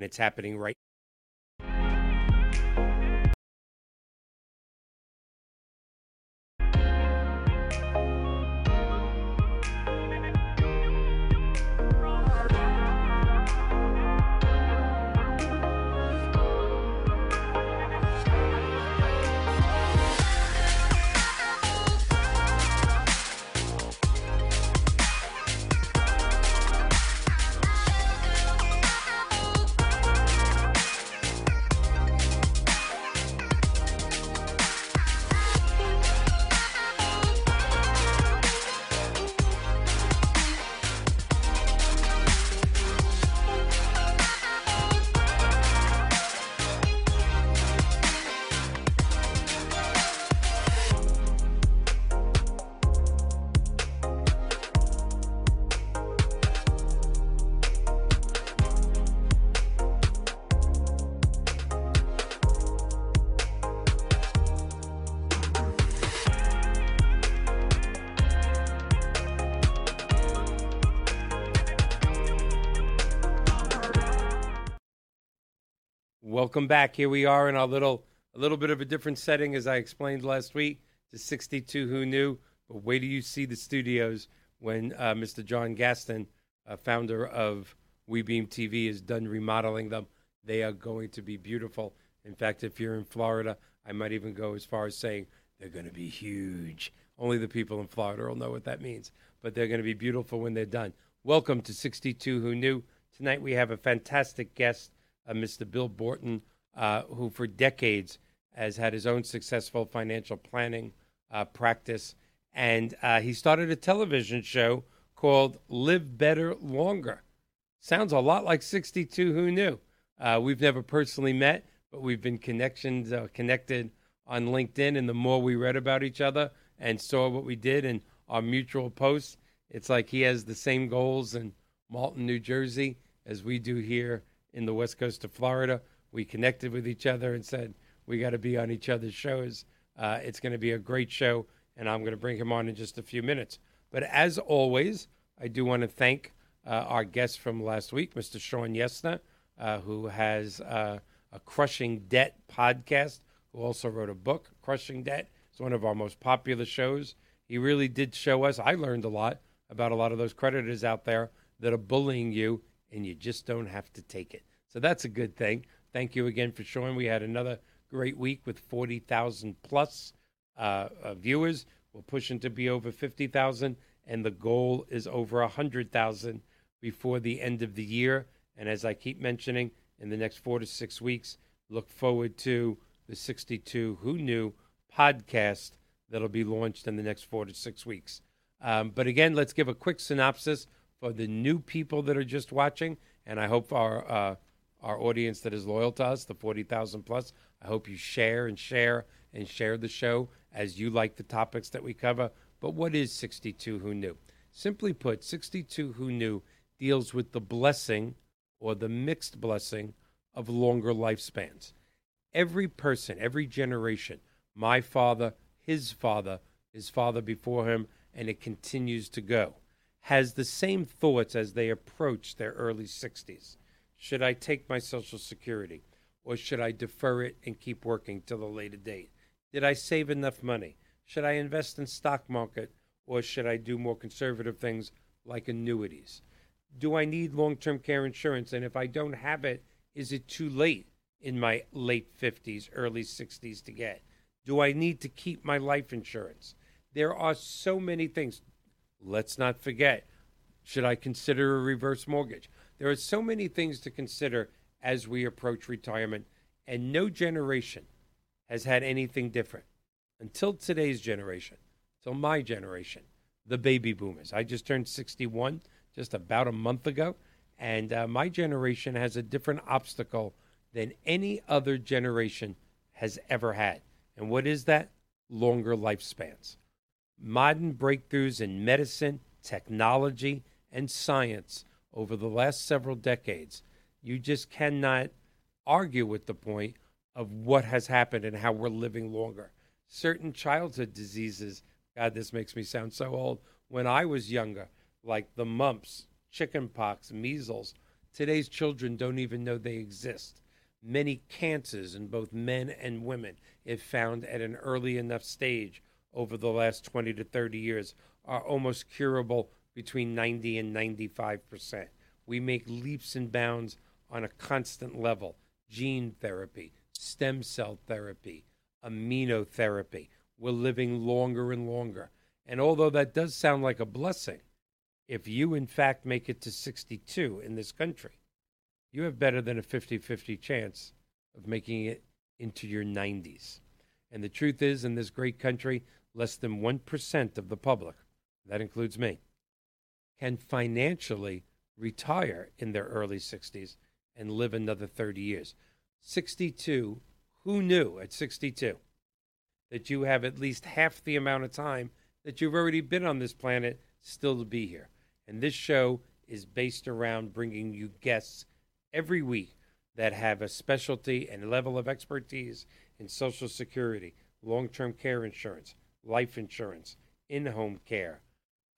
it's happening right Welcome back. Here we are in our little a little bit of a different setting as I explained last week to 62 who knew. But wait till you see the studios when uh, Mr. John Gaston, uh, founder of WeBeam TV, is done remodeling them. They are going to be beautiful. In fact, if you're in Florida, I might even go as far as saying they're going to be huge. Only the people in Florida will know what that means. But they're going to be beautiful when they're done. Welcome to 62 Who Knew. Tonight we have a fantastic guest uh, Mr. Bill Borton, uh, who for decades has had his own successful financial planning uh, practice. And uh, he started a television show called Live Better Longer. Sounds a lot like 62 Who Knew. Uh, we've never personally met, but we've been connections, uh, connected on LinkedIn. And the more we read about each other and saw what we did and our mutual posts, it's like he has the same goals in Marlton, New Jersey, as we do here in the west coast of Florida. We connected with each other and said, we got to be on each other's shows. Uh, it's going to be a great show, and I'm going to bring him on in just a few minutes. But as always, I do want to thank uh, our guest from last week, Mr. Shawn Yesner, uh, who has uh, a Crushing Debt podcast, who also wrote a book, Crushing Debt. It's one of our most popular shows. He really did show us, I learned a lot about a lot of those creditors out there that are bullying you and you just don't have to take it. So that's a good thing. Thank you again for showing. We had another great week with 40,000 plus uh, uh, viewers. We're pushing to be over 50,000, and the goal is over 100,000 before the end of the year. And as I keep mentioning, in the next four to six weeks, look forward to the 62 Who Knew podcast that'll be launched in the next four to six weeks. Um, but again, let's give a quick synopsis for the new people that are just watching, and I hope our uh, our audience that is loyal to us, the forty thousand plus. I hope you share and share and share the show as you like the topics that we cover. But what is 62 Who Knew? Simply put, 62 Who Knew deals with the blessing or the mixed blessing of longer lifespans. Every person, every generation, my father, his father, his father before him, and it continues to go has the same thoughts as they approach their early 60s. Should I take my Social Security or should I defer it and keep working till a later date? Did I save enough money? Should I invest in stock market or should I do more conservative things like annuities? Do I need long-term care insurance and if I don't have it, is it too late in my late 50s, early 60s to get? Do I need to keep my life insurance? There are so many things. Let's not forget should I consider a reverse mortgage? There are so many things to consider as we approach retirement, and no generation has had anything different until today's generation, till my generation, the baby boomers. I just turned 61 just about a month ago, and uh, my generation has a different obstacle than any other generation has ever had. And what is that? Longer lifespans modern breakthroughs in medicine, technology, and science over the last several decades, you just cannot argue with the point of what has happened and how we're living longer. Certain childhood diseases, God, this makes me sound so old, when I was younger, like the mumps, chickenpox, measles, Today's children don't even know they exist. Many cancers in both men and women, if found at an early enough stage over the last 20 to 30 years, are almost curable between 90 and 95 percent. We make leaps and bounds on a constant level gene therapy, stem cell therapy, immunotherapy. We're living longer and longer. And although that does sound like a blessing, if you in fact make it to 62 in this country, you have better than a 50 50 chance of making it into your 90s. And the truth is, in this great country, less than 1% of the public, that includes me, can financially retire in their early 60s and live another 30 years. 62, who knew at 62 that you have at least half the amount of time that you've already been on this planet still to be here? And this show is based around bringing you guests every week that have a specialty and level of expertise in Social Security, long term care insurance, life insurance, in home care,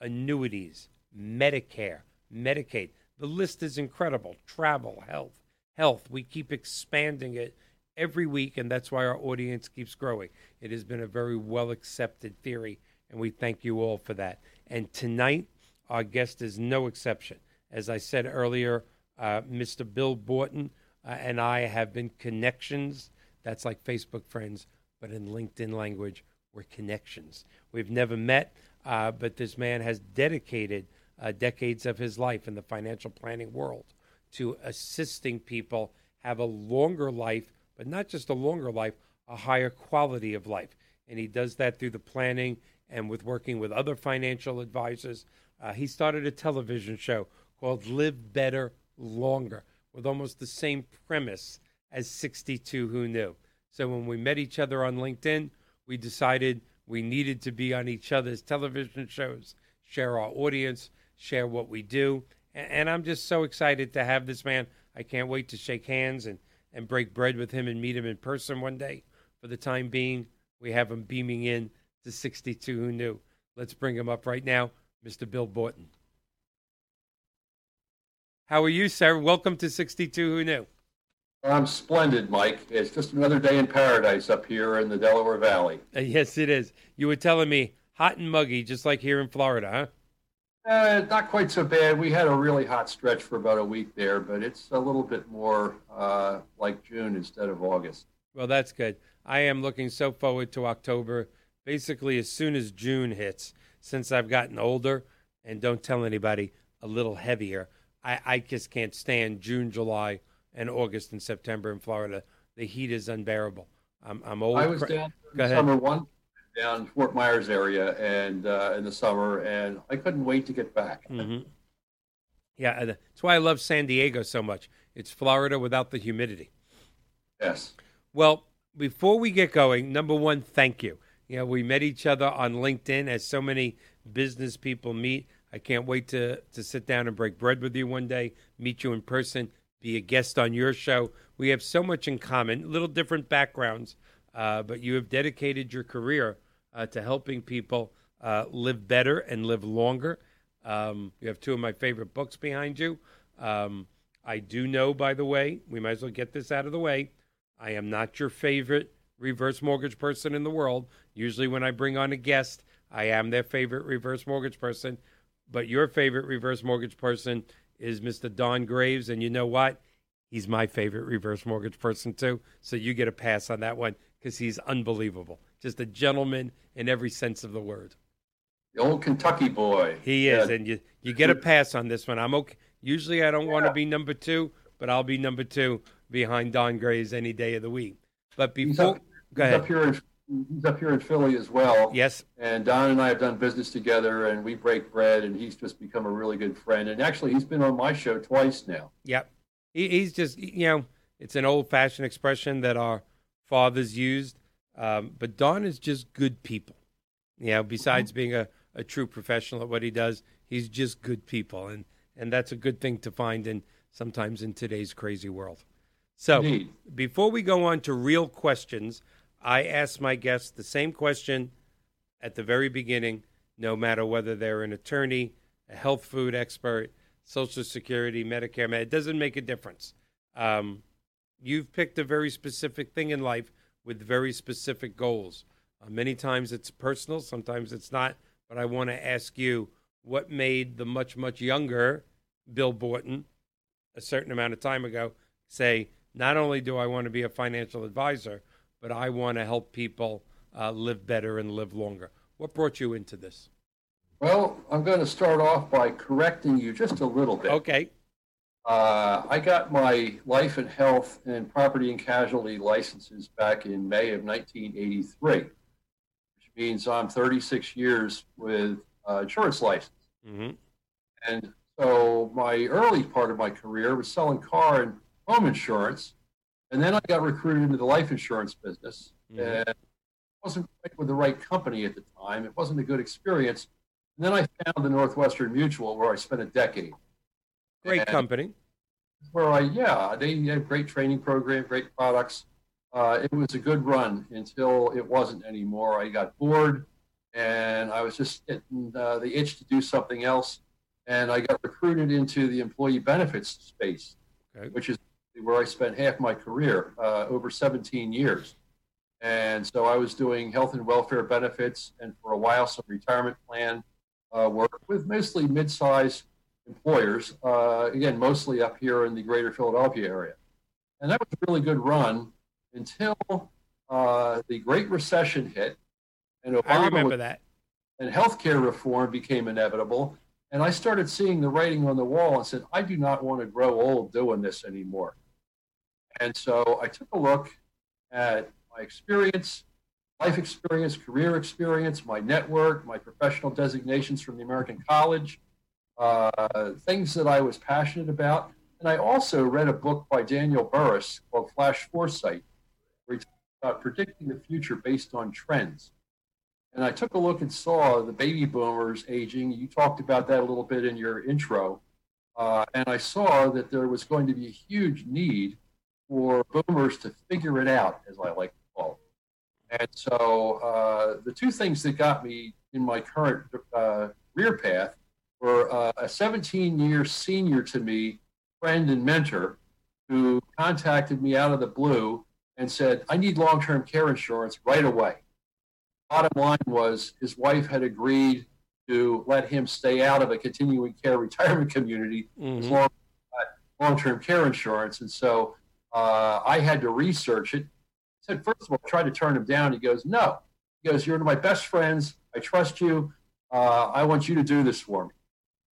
annuities, Medicare, Medicaid. The list is incredible. Travel, health, health. We keep expanding it every week, and that's why our audience keeps growing. It has been a very well accepted theory, and we thank you all for that. And tonight, our guest is no exception. As I said earlier, uh, Mr. Bill Borton uh, and I have been connections. That's like Facebook friends, but in LinkedIn language, we're connections. We've never met, uh, but this man has dedicated uh, decades of his life in the financial planning world to assisting people have a longer life, but not just a longer life, a higher quality of life. And he does that through the planning and with working with other financial advisors. Uh, he started a television show called Live Better Longer with almost the same premise as 62 Who Knew. So when we met each other on LinkedIn, we decided we needed to be on each other's television shows, share our audience, share what we do. And, I'm just so excited to have this man. I can't wait to shake hands and, and break bread with him and meet him in person one day. For the time being, we have him beaming in to 62 Who Knew. Let's bring him up right now, Mr. Bill Borton. How are you, sir? Welcome to 62 Who Knew. I'm splendid, Mike. It's just another day in paradise up here in the Delaware Valley. Uh, yes, it is. You were telling me hot and muggy, just like here in Florida, huh? Uh, not quite so bad. We had a really hot stretch for about a week there, but it's a little bit more uh, like June instead of August. Well, that's good. I am looking so forward to October. Basically, as soon as June hits, since I've gotten older and don't tell anybody, a little heavier, I, I just can't stand June, July, and August and September in Florida. The heat is unbearable. I'm, I'm old. I was down in summer one down Fort Myers area and uh, in the summer, and I couldn't wait to get back. Mm-hmm. Yeah, that's why I love San Diego so much. It's Florida without the humidity. Yes. Well, before we get going, number one, thank you. You know, we met each other on LinkedIn as so many business people meet. I can't wait to to sit down and break bread with you one day, meet you in person, be a guest on your show. We have so much in common, little different backgrounds, uh, but you have dedicated your career uh, to helping people uh, live better and live longer. Um, you have two of my favorite books behind you. Um, I do know, by the way, we might as well get this out of the way. I am not your favorite reverse mortgage person in the world. Usually, when I bring on a guest, I am their favorite reverse mortgage person. But your favorite reverse mortgage person is Mr. Don Graves. And you know what? He's my favorite reverse mortgage person, too. So you get a pass on that one because he's unbelievable. Just a gentleman in every sense of the word. The old Kentucky boy. He is, yeah. and you you get a pass on this one. I'm okay. Usually, I don't yeah. want to be number two, but I'll be number two behind Don Graves any day of the week. But before, up, go ahead. Up here in, he's up here in Philly as well. Yes. And Don and I have done business together, and we break bread, and he's just become a really good friend. And actually, he's been on my show twice now. Yep. He, he's just, you know, it's an old fashioned expression that our fathers used. Um, but Don is just good people. You know, besides being a, a true professional at what he does, he's just good people. And, and that's a good thing to find in sometimes in today's crazy world. So Indeed. before we go on to real questions, I ask my guests the same question at the very beginning, no matter whether they're an attorney, a health food expert, Social Security, Medicare, it doesn't make a difference. Um, you've picked a very specific thing in life with very specific goals. Uh, many times it's personal, sometimes it's not. But I want to ask you what made the much, much younger Bill Borton a certain amount of time ago say, not only do I want to be a financial advisor, but I want to help people uh, live better and live longer. What brought you into this? Well, I'm going to start off by correcting you just a little bit. Okay. Uh, I got my life and health and property and casualty licenses back in May of 1983, which means I'm 36 years with uh, insurance license. Mm-hmm. And so my early part of my career was selling car and home insurance. And then I got recruited into the life insurance business. Mm-hmm. And wasn't quite with the right company at the time. It wasn't a good experience. And then I found the Northwestern Mutual where I spent a decade. Great and company. Where I, yeah, they had great training program, great products. Uh, it was a good run until it wasn't anymore. I got bored and I was just getting uh, the itch to do something else. And I got recruited into the employee benefits space, okay. which is where I spent half my career, uh, over 17 years. And so I was doing health and welfare benefits and for a while some retirement plan uh, work with mostly mid-sized employers, uh, again, mostly up here in the greater Philadelphia area. And that was a really good run until uh, the Great Recession hit and Obama I remember was, that. And healthcare reform became inevitable. And I started seeing the writing on the wall and said, I do not want to grow old doing this anymore. And so I took a look at my experience, life experience, career experience, my network, my professional designations from the American College, uh, things that I was passionate about. And I also read a book by Daniel Burrus called Flash Foresight, where he talks about predicting the future based on trends. And I took a look and saw the baby boomers aging. You talked about that a little bit in your intro. Uh, and I saw that there was going to be a huge need for boomers to figure it out, as I like to call it. And so uh, the two things that got me in my current uh, career path were uh, a 17 year senior to me friend and mentor who contacted me out of the blue and said, I need long term care insurance right away bottom line was his wife had agreed to let him stay out of a continuing care retirement community mm-hmm. as long as long-term care insurance. And so uh, I had to research it. I said, first of all, try to turn him down. He goes, no. He goes, you're one of my best friends. I trust you. Uh, I want you to do this for me.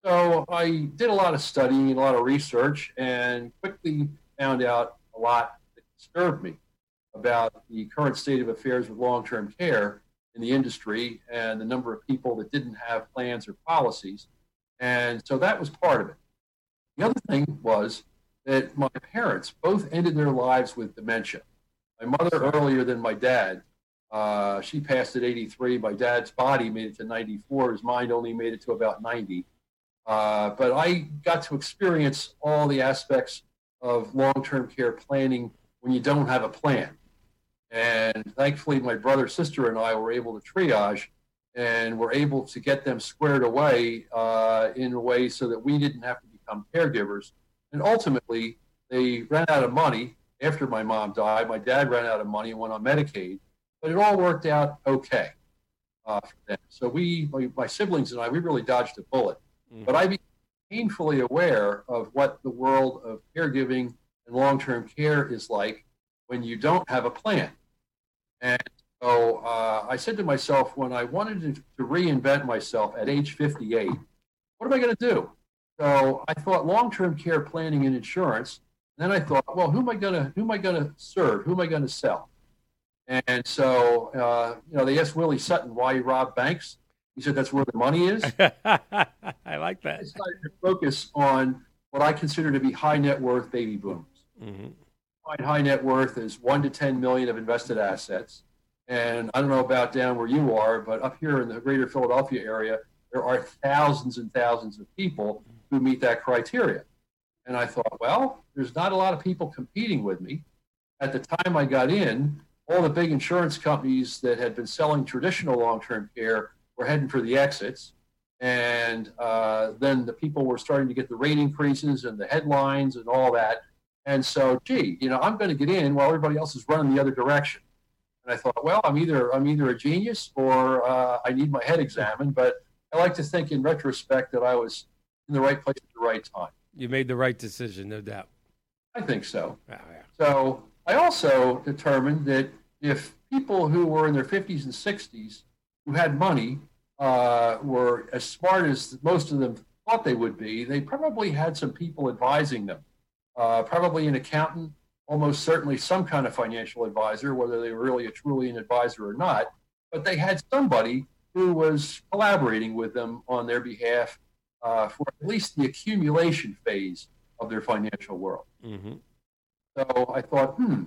So I did a lot of studying a lot of research and quickly found out a lot that disturbed me about the current state of affairs with long-term care in the industry and the number of people that didn't have plans or policies. And so that was part of it. The other thing was that my parents both ended their lives with dementia. My mother earlier than my dad. Uh, she passed at 83. My dad's body made it to 94. His mind only made it to about 90. Uh, but I got to experience all the aspects of long-term care planning when you don't have a plan. And thankfully, my brother, sister, and I were able to triage and were able to get them squared away uh, in a way so that we didn't have to become caregivers. And ultimately, they ran out of money after my mom died. My dad ran out of money and went on Medicaid, but it all worked out okay uh, for them. So we, my, my, siblings and I, we really dodged a bullet. Mm-hmm. But I became painfully aware of what the world of caregiving and long-term care is like when you don't have a plan. And so uh, I said to myself, when I wanted to, to reinvent myself at age 58, what am I going to do? So I thought long-term care planning and insurance. And then I thought, well, who am I going to who am I to serve? Who am I going to sell? And so, uh, you know, they asked Willie Sutton why he robbed banks. He said that's where the money is. I like that. I decided to focus on what I consider to be high net worth baby boomers. Mm-hmm high net worth is one to 10 million of invested assets. And I don't know about down where you are, but up here in the greater Philadelphia area, there are thousands and thousands of people who meet that criteria. And I thought, well, there's not a lot of people competing with me. At the time I got in, all the big insurance companies that had been selling traditional long term care were heading for the exits. And uh, then the people were starting to get the rate increases and the headlines and all that. And so, gee, you know, I'm going to get in while everybody else is running the other direction. And I thought, well, I'm either I'm either a genius or uh, I need my head examined. But I like to think, in retrospect, that I was in the right place at the right time. You made the right decision, no doubt. I think so. Oh, yeah. So I also determined that if people who were in their 50s and 60s who had money uh, were as smart as most of them thought they would be, they probably had some people advising them. Uh, probably an accountant, almost certainly some kind of financial advisor, whether they were really a truly an advisor or not. But they had somebody who was collaborating with them on their behalf uh, for at least the accumulation phase of their financial world. Mm-hmm. So I thought, hmm,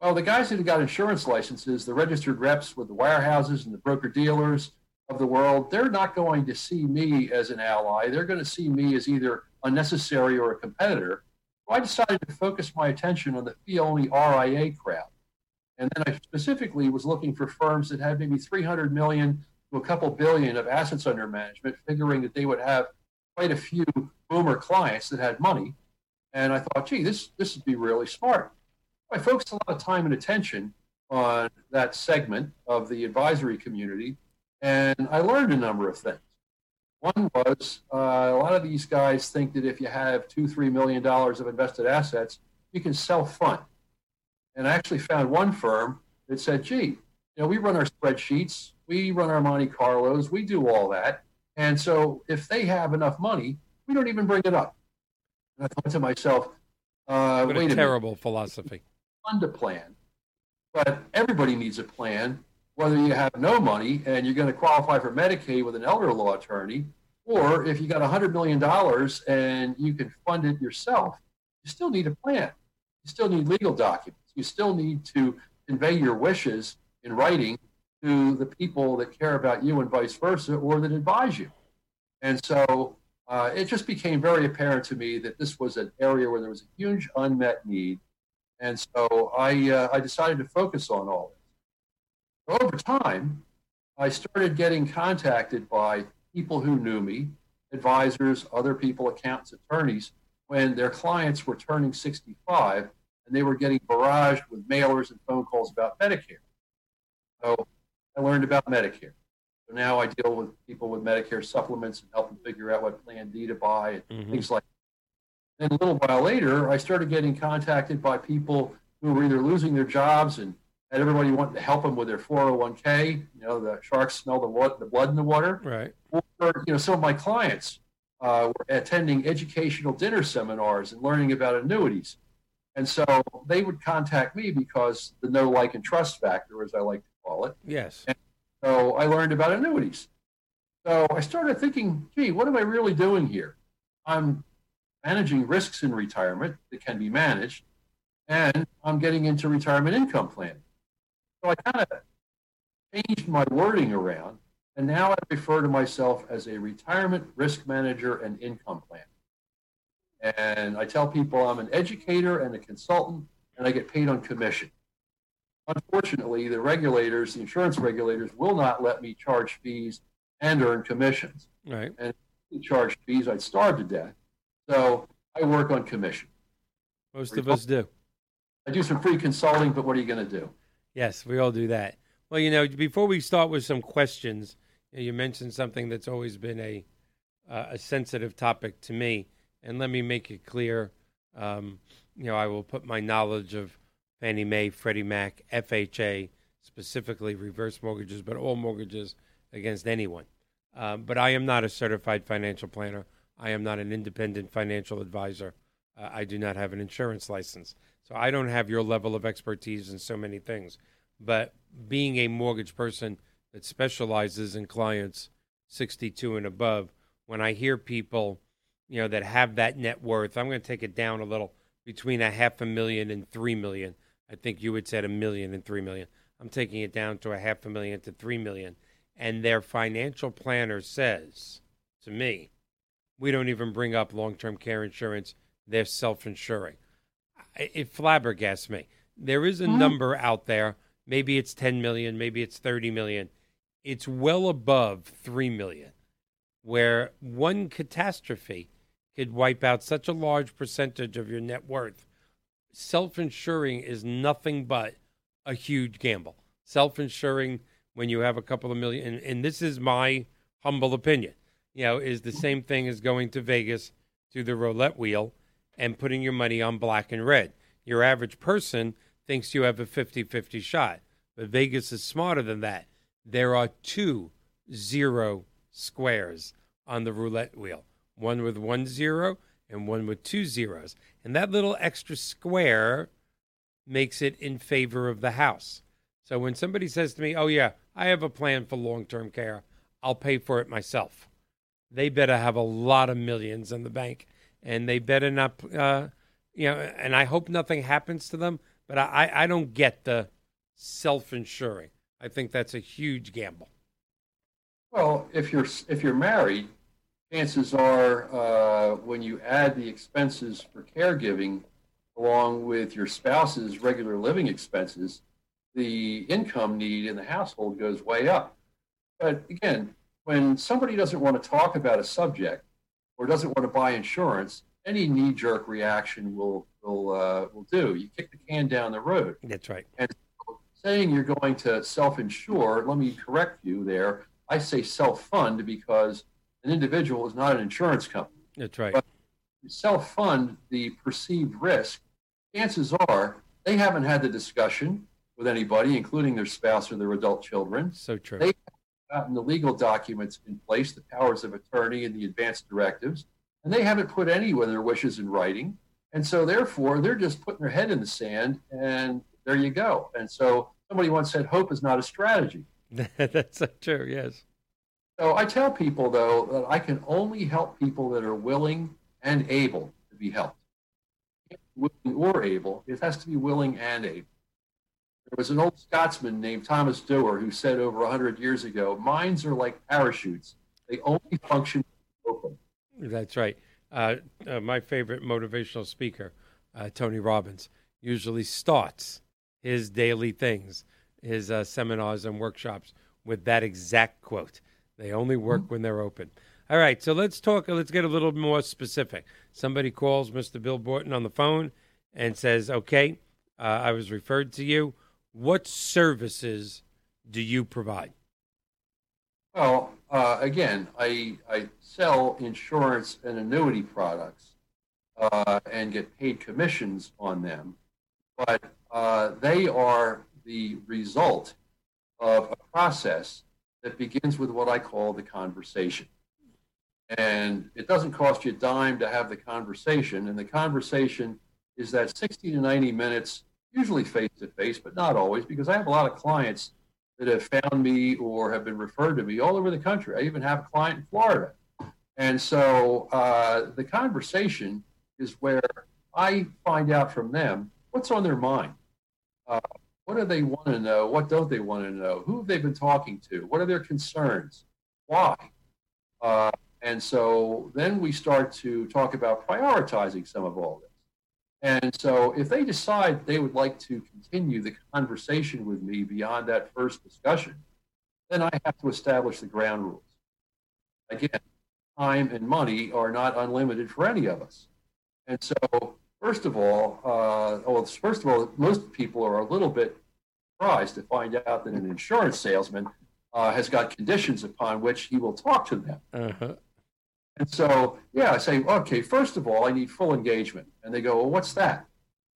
well, the guys that have got insurance licenses, the registered reps with the wirehouses and the broker dealers of the world, they're not going to see me as an ally. They're going to see me as either unnecessary or a competitor. So I decided to focus my attention on the fee only RIA crowd. And then I specifically was looking for firms that had maybe 300 million to a couple billion of assets under management, figuring that they would have quite a few boomer clients that had money. And I thought, gee, this, this would be really smart. I focused a lot of time and attention on that segment of the advisory community, and I learned a number of things. One was uh, a lot of these guys think that if you have two, three million dollars of invested assets, you can self fund. And I actually found one firm that said, gee, you know, we run our spreadsheets, we run our Monte Carlos, we do all that. And so if they have enough money, we don't even bring it up. And I thought to myself, uh, what wait a a terrible minute, philosophy. fund a plan. But everybody needs a plan, whether you have no money and you're going to qualify for Medicaid with an elder law attorney, or if you got $100 million and you can fund it yourself, you still need a plan. You still need legal documents. You still need to convey your wishes in writing to the people that care about you and vice versa, or that advise you. And so uh, it just became very apparent to me that this was an area where there was a huge unmet need. And so I, uh, I decided to focus on all this. Over time, I started getting contacted by people who knew me, advisors, other people, accountants, attorneys, when their clients were turning 65 and they were getting barraged with mailers and phone calls about Medicare. So I learned about Medicare. So now I deal with people with Medicare supplements and help them figure out what Plan D to buy and Mhm. things like that. Then a little while later, I started getting contacted by people who were either losing their jobs and had everybody wanting to help them with their 401k. You know, the sharks smell the, wa- the blood in the water Right. or you know some of my clients uh, were attending educational dinner seminars and learning about annuities and so they would contact me because the know like and trust factor as i like to call it Yes. so i learned about annuities so i started thinking gee what am i really doing here i'm managing risks in retirement that can be managed and i'm getting into retirement income planning so i kind of changed my wording around and now I refer to myself as a retirement risk manager and income planner. And I tell people I'm an educator and a consultant, and I get paid on commission. Unfortunately, the regulators, the insurance regulators, will not let me charge fees and earn commissions. Right. And if you charge fees, I'd starve to death. So I work on commission. Most of us do. I do some free consulting, but what are you going to do? Yes, we all do that. Well, you know, before we start with some questions, you, know, you mentioned something that's always been a uh, a sensitive topic to me, and let me make it clear. Um, you know, I will put my knowledge of Fannie Mae, Freddie Mac, FHA, specifically reverse mortgages, but all mortgages against anyone. Um, but I am not a certified financial planner. I am not an independent financial advisor. Uh, I do not have an insurance license. So I don't have your level of expertise in so many things. But being a mortgage person that specializes in clients 62 and above, when I hear people, you know, that have that net worth, I'm going to take it down a little between a half a million and three million. I think you had said a million and three million. I'm taking it down to a half a million to three million. And their financial planner says to me, we don't even bring up long term care insurance. They're self insuring. It flabbergasts me. There is a mm-hmm. number out there. Maybe it's 10 million, maybe it's 30 million. It's well above 3 million. where one catastrophe could wipe out such a large percentage of your net worth. Self insuring is nothing but a huge gamble. Self insuring when you have a couple of million, and, and, this is my humble opinion, you know, is the same thing as going to Vegas to the roulette wheel and putting your money on black and red. Your average person thinks you have a 50 50 shot, but Vegas is smarter than that. There are two zero squares on the roulette wheel one with one zero and one with two zeros. And that little extra square makes it in favor of the house. So when somebody says to me, Oh, yeah, I have a plan for long term care, I'll pay for it myself. They better have a lot of millions in the bank and they better not, uh, you know, and I hope nothing happens to them, but I, I don't get the self insuring. I think that's a huge gamble. Well, if you're if you're married, chances are uh, when you add the expenses for caregiving along with your spouse's regular living expenses, the income need in the household goes way up. But again, when somebody doesn't want to talk about a subject or doesn't want to buy insurance, any knee-jerk reaction will will uh, will do. You kick the can down the road. That's right. And saying you're going to self-insure, let me correct you there. I say self-fund because an individual is not an insurance company. That's right. But self-fund the perceived risk. Chances are they haven't had the discussion with anybody, including their spouse or their adult children. So true. They've gotten the legal documents in place, the powers of attorney and the advance directives, and they haven't put any of their wishes in writing. And so, therefore, they're just putting their head in the sand, and there you go. And so, somebody once said, hope is not a strategy. That's so true, yes. So, I tell people, though, that I can only help people that are willing and able to be helped. Willing or able, it has to be willing and able. There was an old Scotsman named Thomas Dewar who said over 100 years ago, minds are like parachutes. They only function open. That's right. Uh, uh, my favorite motivational speaker, uh, Tony Robbins, usually starts his daily things, his uh, seminars and workshops with that exact quote. They only work mm-hmm. when they're open. All right, so let's talk. Let's get a little more specific. Somebody calls Mr. Bill Borton on the phone and says, "Okay, uh, I was referred to you what services do you provide? Well, uh, again, I, I sell insurance and annuity products uh, and get paid commissions on them, but uh, they are the result of a process that begins with what I call the conversation. And it doesn't cost you a dime to have the conversation, and the conversation is that 60 to 90 minutes usually face to face, but not always, because I have a lot of clients that have found me or have been referred to me all over the country. I even have a client in Florida. And so uh, the conversation is where I find out from them what's on their mind. Uh, what do they want to know? What don't they want to know? Who have they been talking to? What are their concerns? Why? Uh, and so then we start to talk about prioritizing some of all this. And so if they decide they would like to continue the conversation with me beyond that first discussion, then I have to establish the ground rules. Again, time and money are not unlimited for any of us. And so, first of all, uh, well, first of all, most people are a little bit surprised to find out that an insurance salesman uh, has got conditions upon which he will talk to them. Uh-huh. And so, yeah, I say, okay, first of all, I need full engagement. And they go, well, what's that?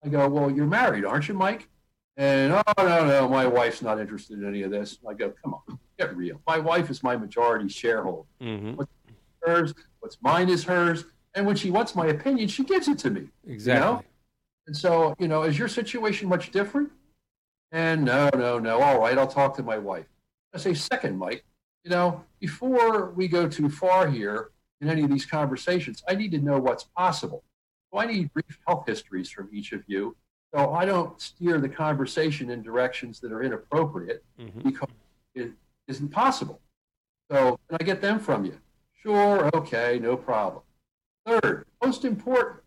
I go, well, you're married, aren't you, Mike? And oh, no, no, my wife's not interested in any of this. I go, come on, get real. My wife is my majority shareholder. Mm-hmm. What's hers, what's mine is hers. And when she wants my opinion, she gives it to me. Exactly. You know? And so, you know, is your situation much different? And no, no, no. All right, I'll talk to my wife. I say, second, Mike, you know, before we go too far here, in any of these conversations, I need to know what's possible. So I need brief health histories from each of you so I don't steer the conversation in directions that are inappropriate mm-hmm. because it isn't possible. So can I get them from you? Sure, okay, no problem. Third, most important,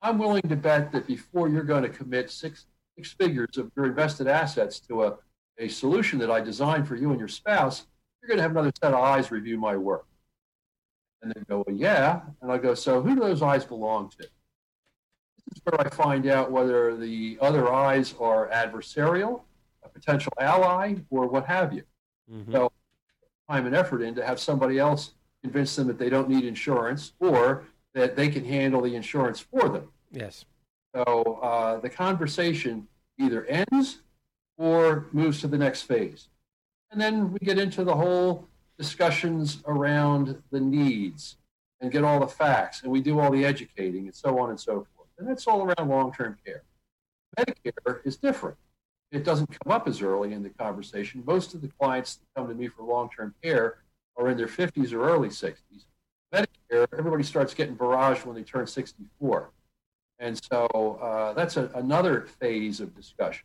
I'm willing to bet that before you're going to commit six, six figures of your invested assets to a, a solution that I designed for you and your spouse, you're going to have another set of eyes review my work. And they go, well, yeah. And I go, so who do those eyes belong to? This is where I find out whether the other eyes are adversarial, a potential ally, or what have you. Mm-hmm. So time and effort in to have somebody else convince them that they don't need insurance or that they can handle the insurance for them. Yes. So uh, the conversation either ends or moves to the next phase. And then we get into the whole discussions around the needs and get all the facts, and we do all the educating and so on and so forth. And that's all around long term care. Medicare is different. It doesn't come up as early in the conversation. Most of the clients that come to me for long term care are in their 50s or early 60s. Medicare, everybody starts getting barraged when they turn 64. And so uh, that's a, another phase of discussion.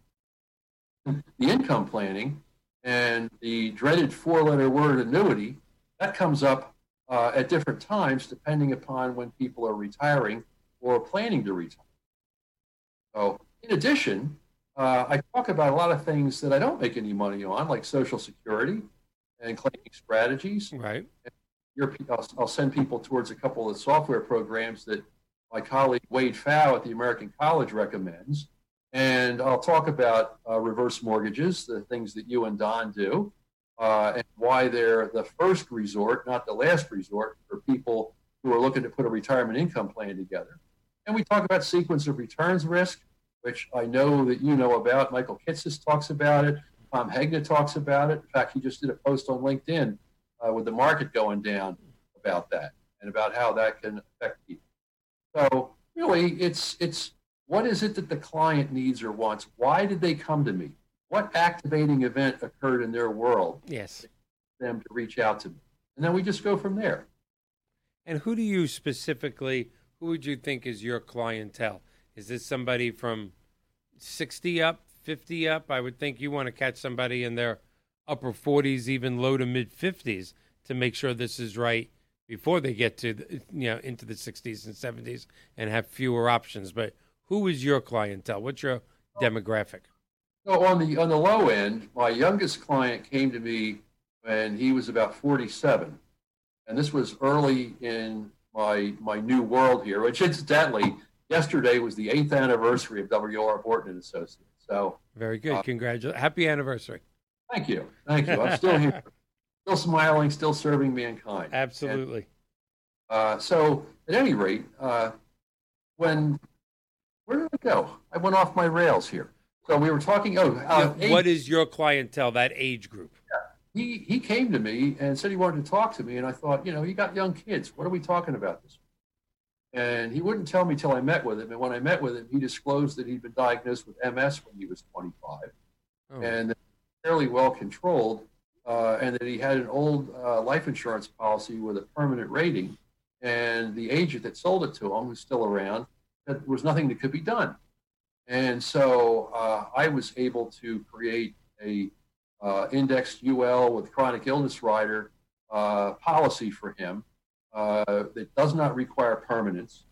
The income planning and the dreaded four letter word annuity, that comes up uh, at different times depending upon when people are retiring or planning to retire. So, in addition, uh, I talk about a lot of things that I don't make any money on, like Social Security and claiming strategies. Right. I'll, I'll, send people towards a couple of the software programs that my colleague Wade Pfau at the American College recommends. And I'll talk about uh, reverse mortgages, the things that you and Don do, uh, and why they're the first resort, not the last resort, for people who are looking to put a retirement income plan together. And we talk about sequence of returns risk, which I know that you know about. Michael Kitces talks about it. Tom Hegna talks about it. In fact, he just did a post on LinkedIn uh, with the market going down about that and about how that can affect people. So really, it's it's what is it that the client needs or wants? Why did they come to me? What activating event occurred in their world? Yes, them to reach out to me, and then we just go from there. And who do you specifically? Who would you think is your clientele? Is this somebody from sixty up, fifty up? I would think you want to catch somebody in their upper forties, even low to mid fifties, to make sure this is right before they get to the, you know into the 60s and 70s and have fewer options. But who is your clientele? What's your demographic? So on the on the low end, my youngest client came to me when he was about 47, and this was early in my my new world here. Which incidentally, yesterday was the eighth anniversary of W.R. Borton and Associates. So very good, uh, congratulations, happy anniversary. Thank you, thank you. I'm still here. still smiling, still serving mankind. Absolutely. And, uh, so, at any rate, uh, when where did I go? I went off my rails here. So we were talking. Oh, uh, what is your clientele? That age group? Yeah. He he came to me and said he wanted to talk to me, and I thought, you know, you got young kids. What are we talking about this? And he wouldn't tell me till I met with him. And when I met with him, he disclosed that he'd been diagnosed with MS when he was 25, oh. and fairly well controlled uh, and that he had an old uh, life insurance policy with a permanent rating. And the agent that sold it to him, who's still around, that there was nothing that could be done. And so uh, I was able to create a uh, indexed UL with chronic illness rider uh, policy for him uh, that does not require permanence,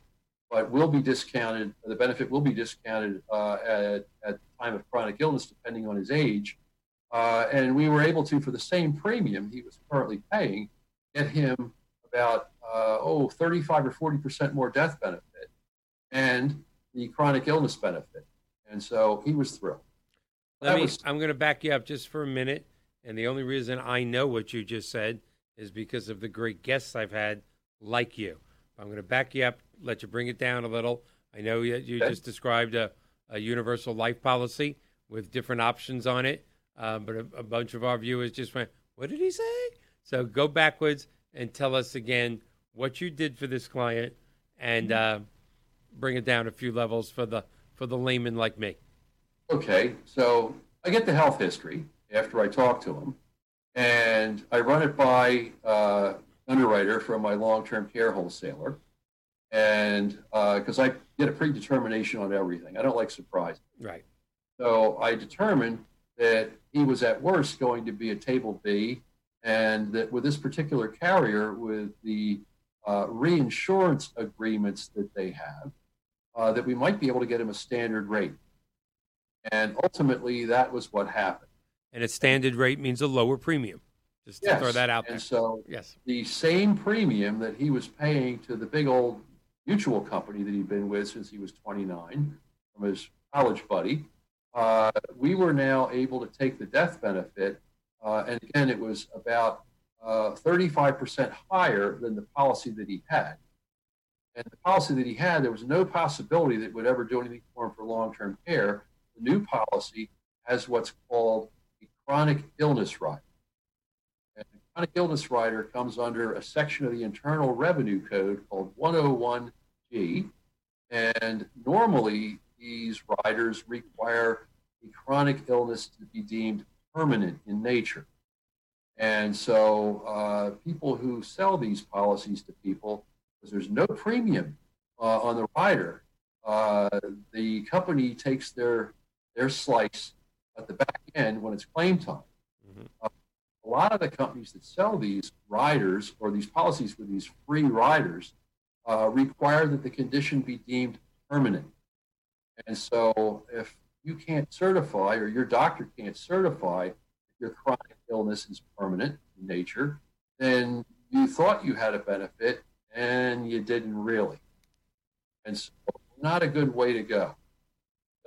but will be discounted. The benefit will be discounted at, at the time of chronic illness, depending on his age uh, and we were able to, for the same premium he was currently paying, get him about, uh, oh, 35 or 40% more death benefit and the chronic illness benefit. And so he was thrilled. Let me, was, I'm going to back you up just for a minute. And the only reason I know what you just said is because of the great guests I've had like you. I'm going to back you up, let you bring it down a little. I know you, you okay. just described a, a universal life policy with different options on it. Uh, but a, a, bunch of our viewers just went, "What did he say?" So go backwards and tell us again what you did for this client, and uh, bring it down a few levels for the for the layman like me. Okay, so I get the health history after I talk to him, and I run it by uh, underwriter from my long-term care wholesaler, and because uh, I get a predetermination on everything, I don't like surprises. Right. So I determined that he was at worst going to be a table B, and that with this particular carrier, with the uh, reinsurance agreements that they have, uh, that we might be able to get him a standard rate. And ultimately, that was what happened. And a standard rate means a lower premium. Just to yes. throw that out and there. so yes, the same premium that he was paying to the big old mutual company that he'd been with since he was 29 from his college buddy, uh, we were now able to take the death benefit, uh, and again, it was about uh, 35% higher than the policy that he had. And the policy that he had, there was no possibility that would ever do anything for him for long-term care. The new policy has what's called a chronic illness rider. And the chronic illness rider comes under a section of the Internal Revenue Code called 101G. And normally, these riders require a chronic illness to be deemed permanent in nature. And so, uh, people who sell these policies to people, because there's no premium uh, on the rider, uh, the company takes their their slice at the back end when it's claim time. Mm-hmm. Uh, a lot of the companies that sell these riders or these policies with these free riders uh, require that the condition be deemed permanent. And so, if you can't certify or your doctor can't certify your chronic illness is permanent in nature, then you thought you had a benefit and you didn't really. And so, not a good way to go.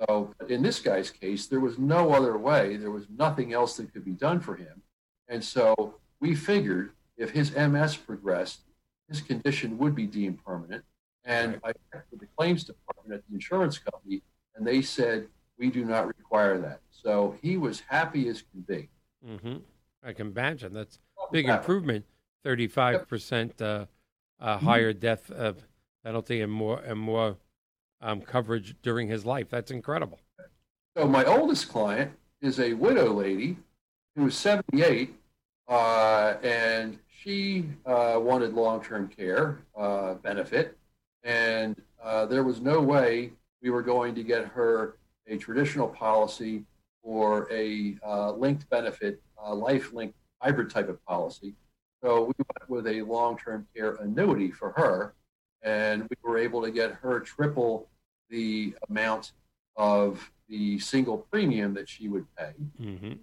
So, in this guy's case, there was no other way. There was nothing else that could be done for him. And so, we figured if his MS progressed, his condition would be deemed permanent. And I checked with the claims department at the insurance company, and they said, we do not require that. So he was happy as can be. Mm-hmm. I can imagine. That's big improvement. 35% uh, uh, mm-hmm. higher death uh, penalty and more and more um, coverage during his life. That's incredible. So my oldest client is a widow lady who was 78, uh, and she uh, wanted long-term care uh, benefit, and uh, there was no way we were going to get her a traditional policy or a uh, linked benefit, uh, life-linked hybrid type of policy. So we went with a long-term care annuity for her, and we were able to get her triple the amount of the single premium that she would pay. Mm-hmm.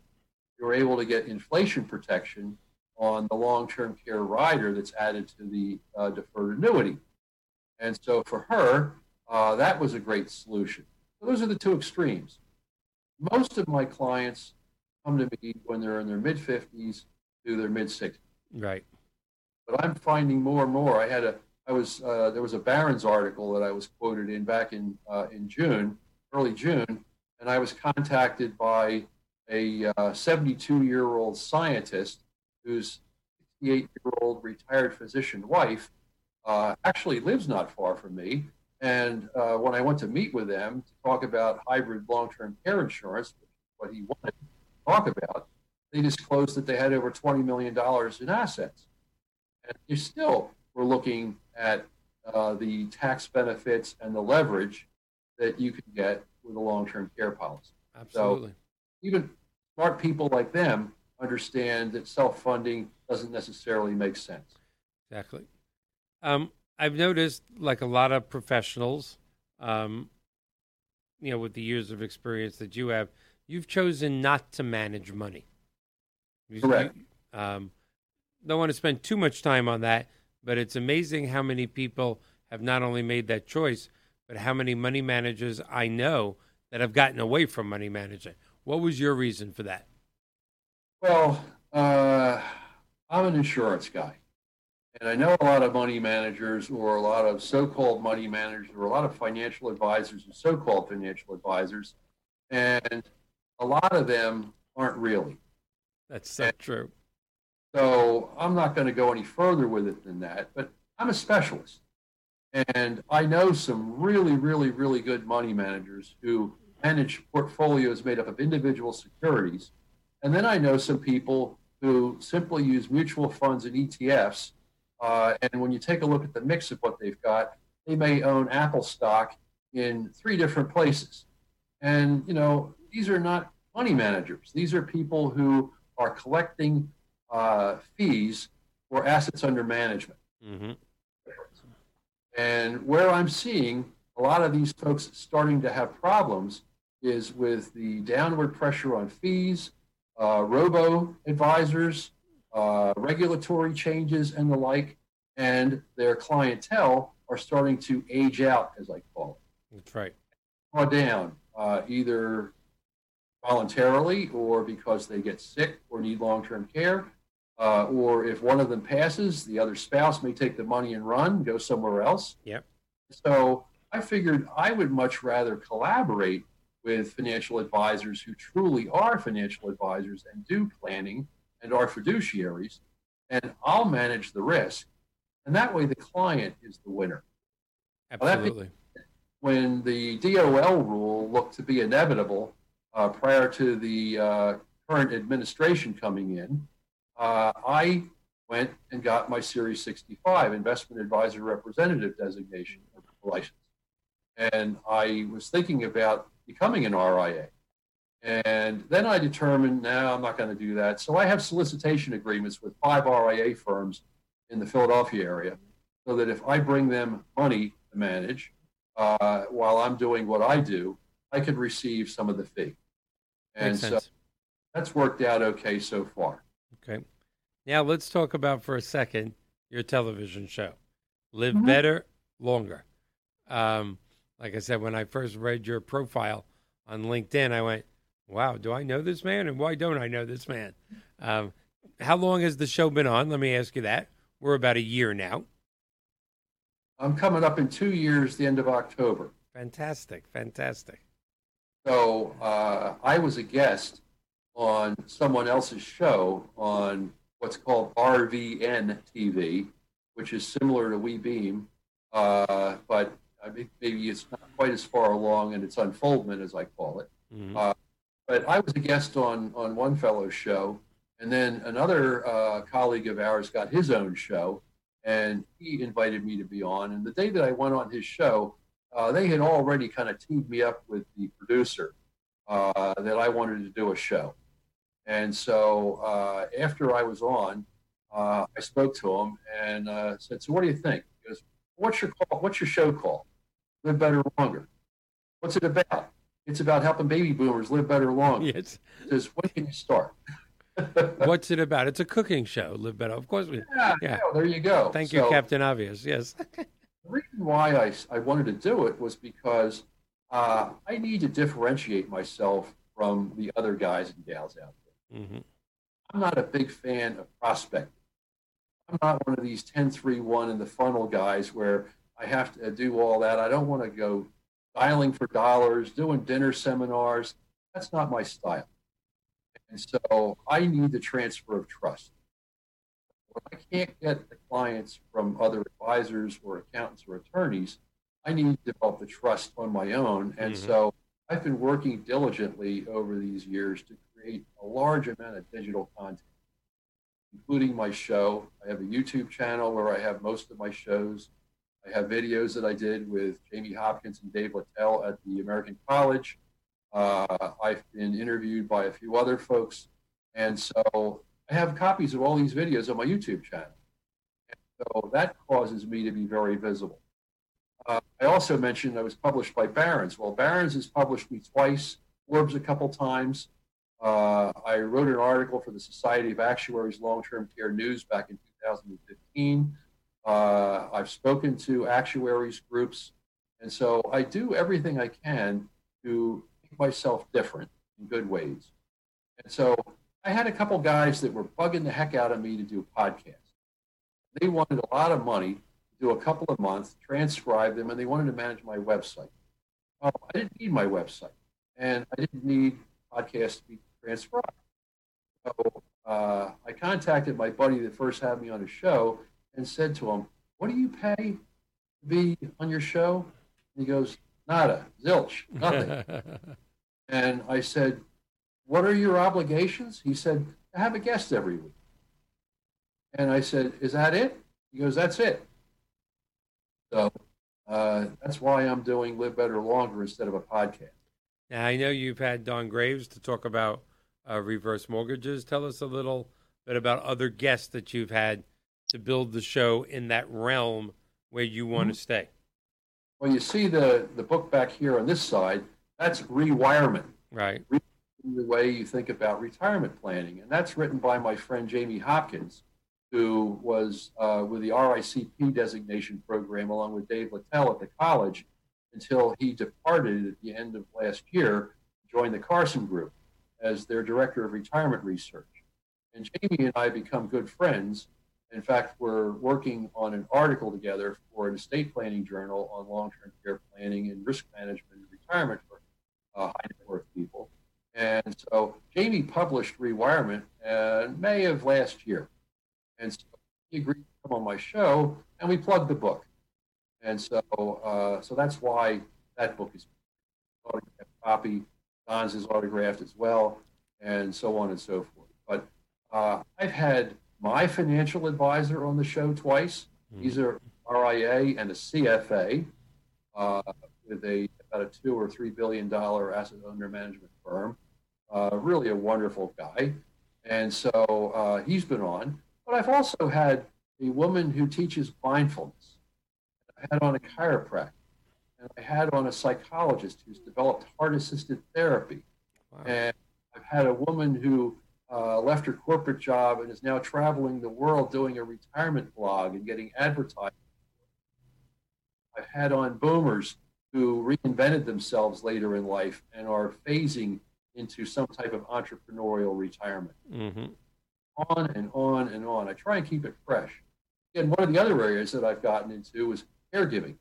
We were able to get inflation protection on the long-term care rider that's added to the uh, deferred annuity. And so for her, uh, that was a great solution. So those are the two extremes. Most of my clients come to me when they're in their mid 50s to their mid 60s. Right. But I'm finding more and more. I had a I was uh, there was a Barron's article that I was quoted in back in uh, in June, early June, and I was contacted by a 72 uh, year old scientist whose 68 year old retired physician wife uh, actually lives not far from me. And uh, when I went to meet with them to talk about hybrid long term care insurance, what he wanted to talk about, they disclosed that they had over $20 million in assets. And you still were looking at uh, the tax benefits and the leverage that you can get with a long term care policy. Absolutely. So even smart people like them understand that self funding doesn't necessarily make sense. Exactly. Um, I've noticed, like a lot of professionals, um, you know, with the years of experience that you have, you've chosen not to manage money. You, Correct. Um, don't want to spend too much time on that, but it's amazing how many people have not only made that choice, but how many money managers I know that have gotten away from money management. What was your reason for that? Well, uh, I'm an insurance guy. And I know a lot of money managers or a lot of so called money managers or a lot of financial advisors and so called financial advisors. And a lot of them aren't really. That's so and true. So I'm not going to go any further with it than that. But I'm a specialist. And I know some really, really, really good money managers who manage portfolios made up of individual securities. And then I know some people who simply use mutual funds and ETFs uh, and when you take a look at the mix of what they've got, they may own Apple stock in three different places. And, you know, these are not money managers. These are people who are collecting uh, fees for assets under management. Mm-hmm. And where I'm seeing a lot of these folks starting to have problems is with the downward pressure on fees, uh, robo advisors, uh, regulatory changes and the like, and their clientele are starting to age out, as I call it. That's right. Draw down, uh, either voluntarily or because they get sick or need long term care. Uh, or if one of them passes, the other spouse may take the money and run, go somewhere else. Yep. So I figured I would much rather collaborate with financial advisors who truly are financial advisors and do planning and are fiduciaries, and I'll manage the risk. And that way the client is the winner. Absolutely. when the DOL rule looked to be inevitable uh, prior to the uh, current administration coming in, uh, I went and got my Series 65 investment advisor representative designation license. And I was thinking about becoming an RIA. And then I determined, no, I'm not going to do that. So I have solicitation agreements with five RIA firms in the Philadelphia area so that if I bring them money to manage uh, while I'm doing what I do, I could receive some of the fee. And so that's worked out okay so far. Okay. Now let's talk about for a second your television show, Live mm-hmm. Better, Longer. Um, like I said, when I first read your profile on LinkedIn, I went, wow, do I know this man? And why don't I know this man? Um, how long has the show been on? Let me ask you that. We're about a year now. I'm coming up in two years, the end of October. Fantastic, fantastic. So uh, I was a guest on someone else's show on what's called RVN TV, which is similar to WeBeam, uh, but maybe it's not quite as far along in its unfoldment as I call it. Mm-hmm. Uh, but I was a guest on on one fellow's show, and then another uh, colleague of ours got his own show, and he invited me to be on. And the day that I went on his show, uh, they had already kind of teamed me up with the producer uh, that I wanted to do a show. And so uh, after I was on, uh, I spoke to him and uh, said, "So what do you think?" He goes, "What's your call? What's your show called? Live better longer. What's it about? It's about helping baby boomers live better longer." Yes. He says, "When can you start?" What's it about? It's a cooking show. Live better, of course. We, yeah, yeah. there you go. Thank so, you, Captain Obvious. Yes. the reason why I, I wanted to do it was because uh, I need to differentiate myself from the other guys and gals out there. Mm-hmm. I'm not a big fan of prospecting. I'm not one of these 10 3 1 in the funnel guys where I have to do all that. I don't want to go dialing for dollars, doing dinner seminars. That's not my style. And so I need the transfer of trust. When I can't get the clients from other advisors or accountants or attorneys, I need to develop the trust on my own. And mm-hmm. so I've been working diligently over these years to create a large amount of digital content, including my show. I have a YouTube channel where I have most of my shows. I have videos that I did with Jamie Hopkins and Dave Littell at the American College. Uh, I've been interviewed by a few other folks. And so I have copies of all these videos on my YouTube channel. And so that causes me to be very visible. Uh, I also mentioned I was published by Barron's. Well, Barron's has published me twice, Forbes a couple times. Uh, I wrote an article for the Society of Actuaries Long Term Care News back in 2015. Uh, I've spoken to actuaries groups. And so I do everything I can to make myself different in good ways. And so I had a couple guys that were bugging the heck out of me to do podcasts. They wanted a lot of money to do a couple of months, transcribe them, and they wanted to manage my website. Well, I didn't need my website, and I didn't need podcasts to be transcribed. So uh, I contacted my buddy that first had me on a show and said to him, "What do you pay to be on your show?" And he goes, "Nada, zilch, nothing." And I said, What are your obligations? He said, I have a guest every week. And I said, Is that it? He goes, That's it. So uh, that's why I'm doing Live Better Longer instead of a podcast. Now, I know you've had Don Graves to talk about uh, reverse mortgages. Tell us a little bit about other guests that you've had to build the show in that realm where you want mm-hmm. to stay. Well, you see the, the book back here on this side that's rewirement. Right. the way you think about retirement planning. And that's written by my friend Jamie Hopkins, who was uh, with the RICP designation program along with Dave Littell at the college until he departed at the end of last year, joined the Carson Group as their director of retirement research. And Jamie and I become good friends. In fact, we're working on an article together for an estate planning journal on long-term care planning and risk management and retirement for uh, high net worth people. And so Jamie published Rewirement in May of last year. And so he agreed to come on my show, and we plugged the book. And so, uh, so that's why that book is autographed copy. Don's is autographed as well, and so on and so forth. But uh, I've had my financial advisor on the show twice. Mm-hmm. He's a RIA and a CFA uh, with a about a two or three billion dollar asset under management firm. Uh, really a wonderful guy, and so uh, he's been on. But I've also had a woman who teaches mindfulness. I had on a chiropractor, and I had on a psychologist who's developed heart-assisted therapy, wow. and I've had a woman who uh, left her corporate job and is now traveling the world doing a retirement blog and getting advertised. I've had on boomers who reinvented themselves later in life and are phasing into some type of entrepreneurial retirement. Mm-hmm. On and on and on. I try and keep it fresh. And one of the other areas that I've gotten into is caregiving.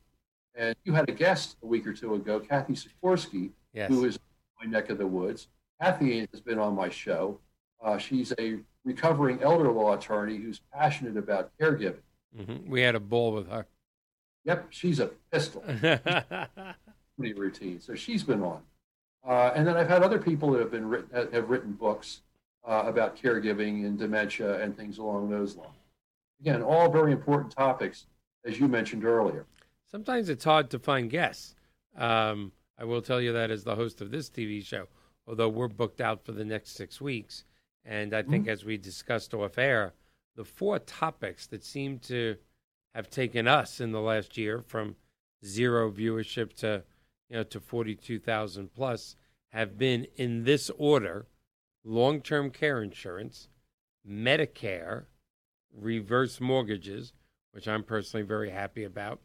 And you had a guest a week or two ago, Kathy Sikorsky, yes. who is my neck of the woods. Kathy has been on my show. Uh, she's a recovering elder law attorney who's passionate about caregiving. Mm-hmm. We had a bull with her. Yep, she's a pistol. routine. So she's been on. Uh, and then I've had other people that have been written, have written books uh, about caregiving and dementia and things along those lines. Again, all very important topics, as you mentioned earlier. Sometimes it's hard to find guests. Um, I will tell you that as the host of this TV show, although we're booked out for the next six weeks. And I think, mm-hmm. as we discussed off air, the four topics that seem to have taken us in the last year from zero viewership to you know to 42,000 plus have been in this order long-term care insurance medicare reverse mortgages which i'm personally very happy about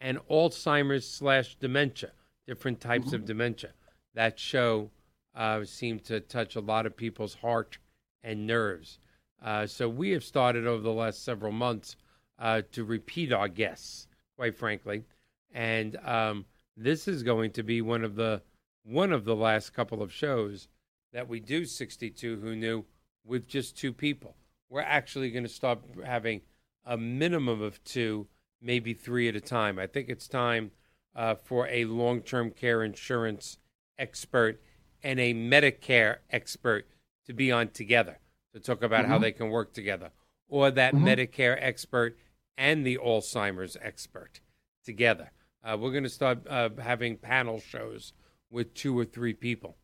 and alzheimer's slash dementia different types mm-hmm. of dementia that show uh, seem to touch a lot of people's heart and nerves uh, so we have started over the last several months uh, to repeat our guests, quite frankly. And um, this is going to be one of the one of the last couple of shows that we do 62 who knew with just two people. We're actually going to start having a minimum of two, maybe three at a time. I think it's time uh, for a long term care insurance expert and a Medicare expert to be on together to talk about mm-hmm. how they can work together, or that mm-hmm. Medicare expert and the Alzheimer's expert together. Uh, we're going to start uh, having panel shows with two or three people,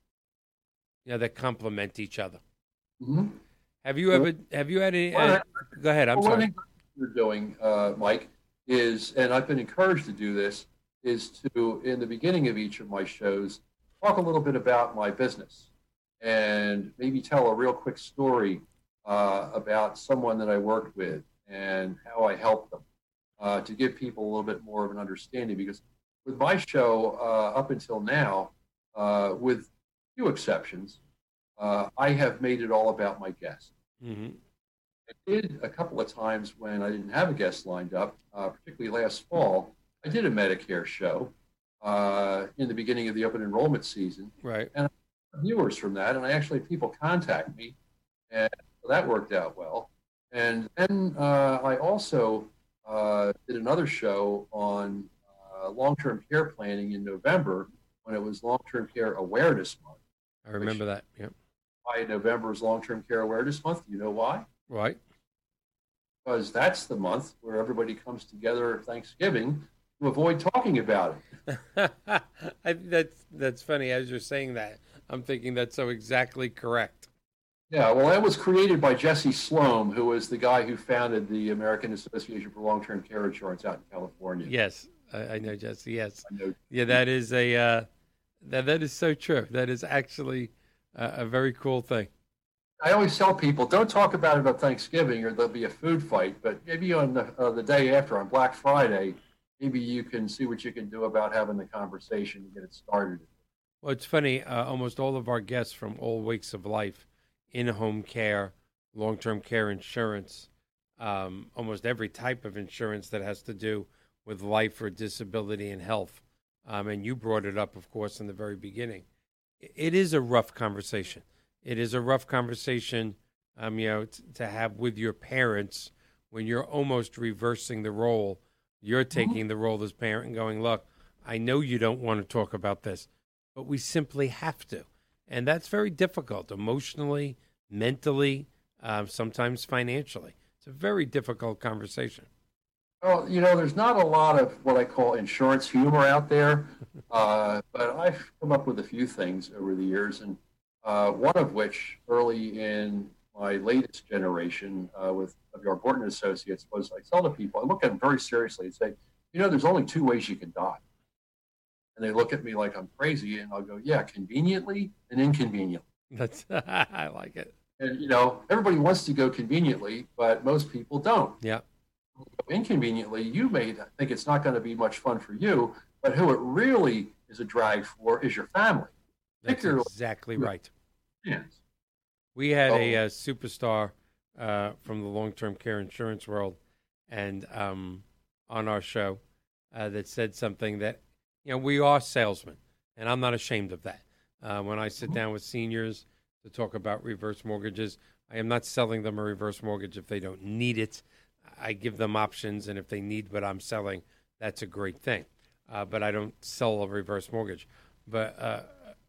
you know, that complement each other. Mm-hmm. Have you ever? Have you had any? Uh, go ahead. I'm well, sorry. What you're doing, uh, Mike, is, and I've been encouraged to do this, is to in the beginning of each of my shows talk a little bit about my business and maybe tell a real quick story uh, about someone that I worked with and how I helped them uh, to give people a little bit more of an understanding. Because with my show uh, up until now, uh, with few exceptions, uh, I have made it all about my guests. Mm-hmm. I did a couple of times when I didn't have a guest lined up, uh, particularly last fall. I did a Medicare show uh, in the beginning of the open enrollment season. Right. And viewers from that, and I actually people contact me, and so that worked out well. And then uh, I also uh, did another show on uh, long-term care planning in November when it was Long-Term Care Awareness Month. I remember that. Yep. Why November is Long-Term Care Awareness Month? Do you know why? Right. Because that's the month where everybody comes together at Thanksgiving to avoid talking about it. I, that's that's funny. As you're saying that, I'm thinking that's so exactly correct. Yeah, well, that was created by Jesse Slome, who was the guy who founded the American Association for Long-Term Care Insurance out in California. Yes, I, I know Jesse. Yes, know. yeah, that is a uh, that that is so true. That is actually a very cool thing. I always tell people, don't talk about it on Thanksgiving, or there'll be a food fight. But maybe on the uh, the day after, on Black Friday, maybe you can see what you can do about having the conversation to get it started. Well, it's funny. Uh, almost all of our guests from all wakes of life, in-home care, long-term care insurance, um, almost every type of insurance that has to do with life or disability and health. Um, and you brought it up, of course, in the very beginning. It is a rough conversation. It is a rough conversation, um, you know, t- to have with your parents when you're almost reversing the role. You're mm-hmm. taking the role as parent and going, "Look, I know you don't want to talk about this, but we simply have to," and that's very difficult emotionally, mentally, uh, sometimes financially. It's a very difficult conversation. Well, you know, there's not a lot of what I call insurance humor out there, uh, but I've come up with a few things over the years, and uh, one of which, early in my latest generation uh, with your Borton Associates, was I tell the people, I look at them very seriously and say, you know, there's only two ways you can die. And they look at me like I'm crazy, and I'll go, yeah, conveniently and inconveniently. That's I like it. And you know, everybody wants to go conveniently, but most people don't. Yeah. Inconveniently, you may think it's not going to be much fun for you, but who it really is a drag for is your family. That's exactly right. Yes. We had oh. a, a, superstar uh, from the long-term care insurance world, and um, on our show, uh, that said something that you know we are salesmen, and I'm not ashamed of that. Uh, when I sit mm-hmm. down with seniors to talk about reverse mortgages. I am not selling them a reverse mortgage if they don't need it. I give them options, and if they need what I'm selling, that's a great thing. Uh, but I don't sell a reverse mortgage. But uh,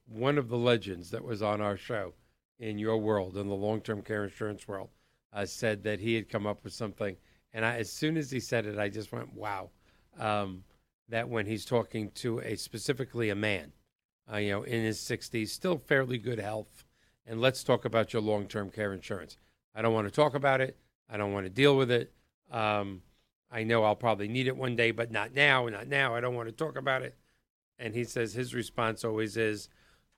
one of the legends that was on our show in your world, in the long term care insurance world, uh, said that he had come up with something. And I, as soon as he said it, I just went, wow. Um, that when he's talking to a specifically a man, uh, you know, in his 60s, still fairly good health, and let's talk about your long term care insurance. I don't want to talk about it. I don't want to deal with it. Um, I know I'll probably need it one day, but not now, not now. I don't want to talk about it. And he says his response always is,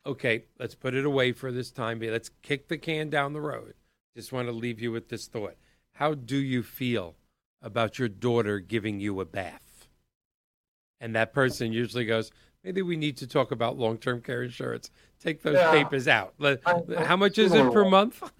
okay, let's put it away for this time. being. Let's kick the can down the road. Just want to leave you with this thought. How do you feel about your daughter giving you a bath? And that person usually goes, maybe we need to talk about long term care insurance take those yeah. papers out. I, how much is it per one. month?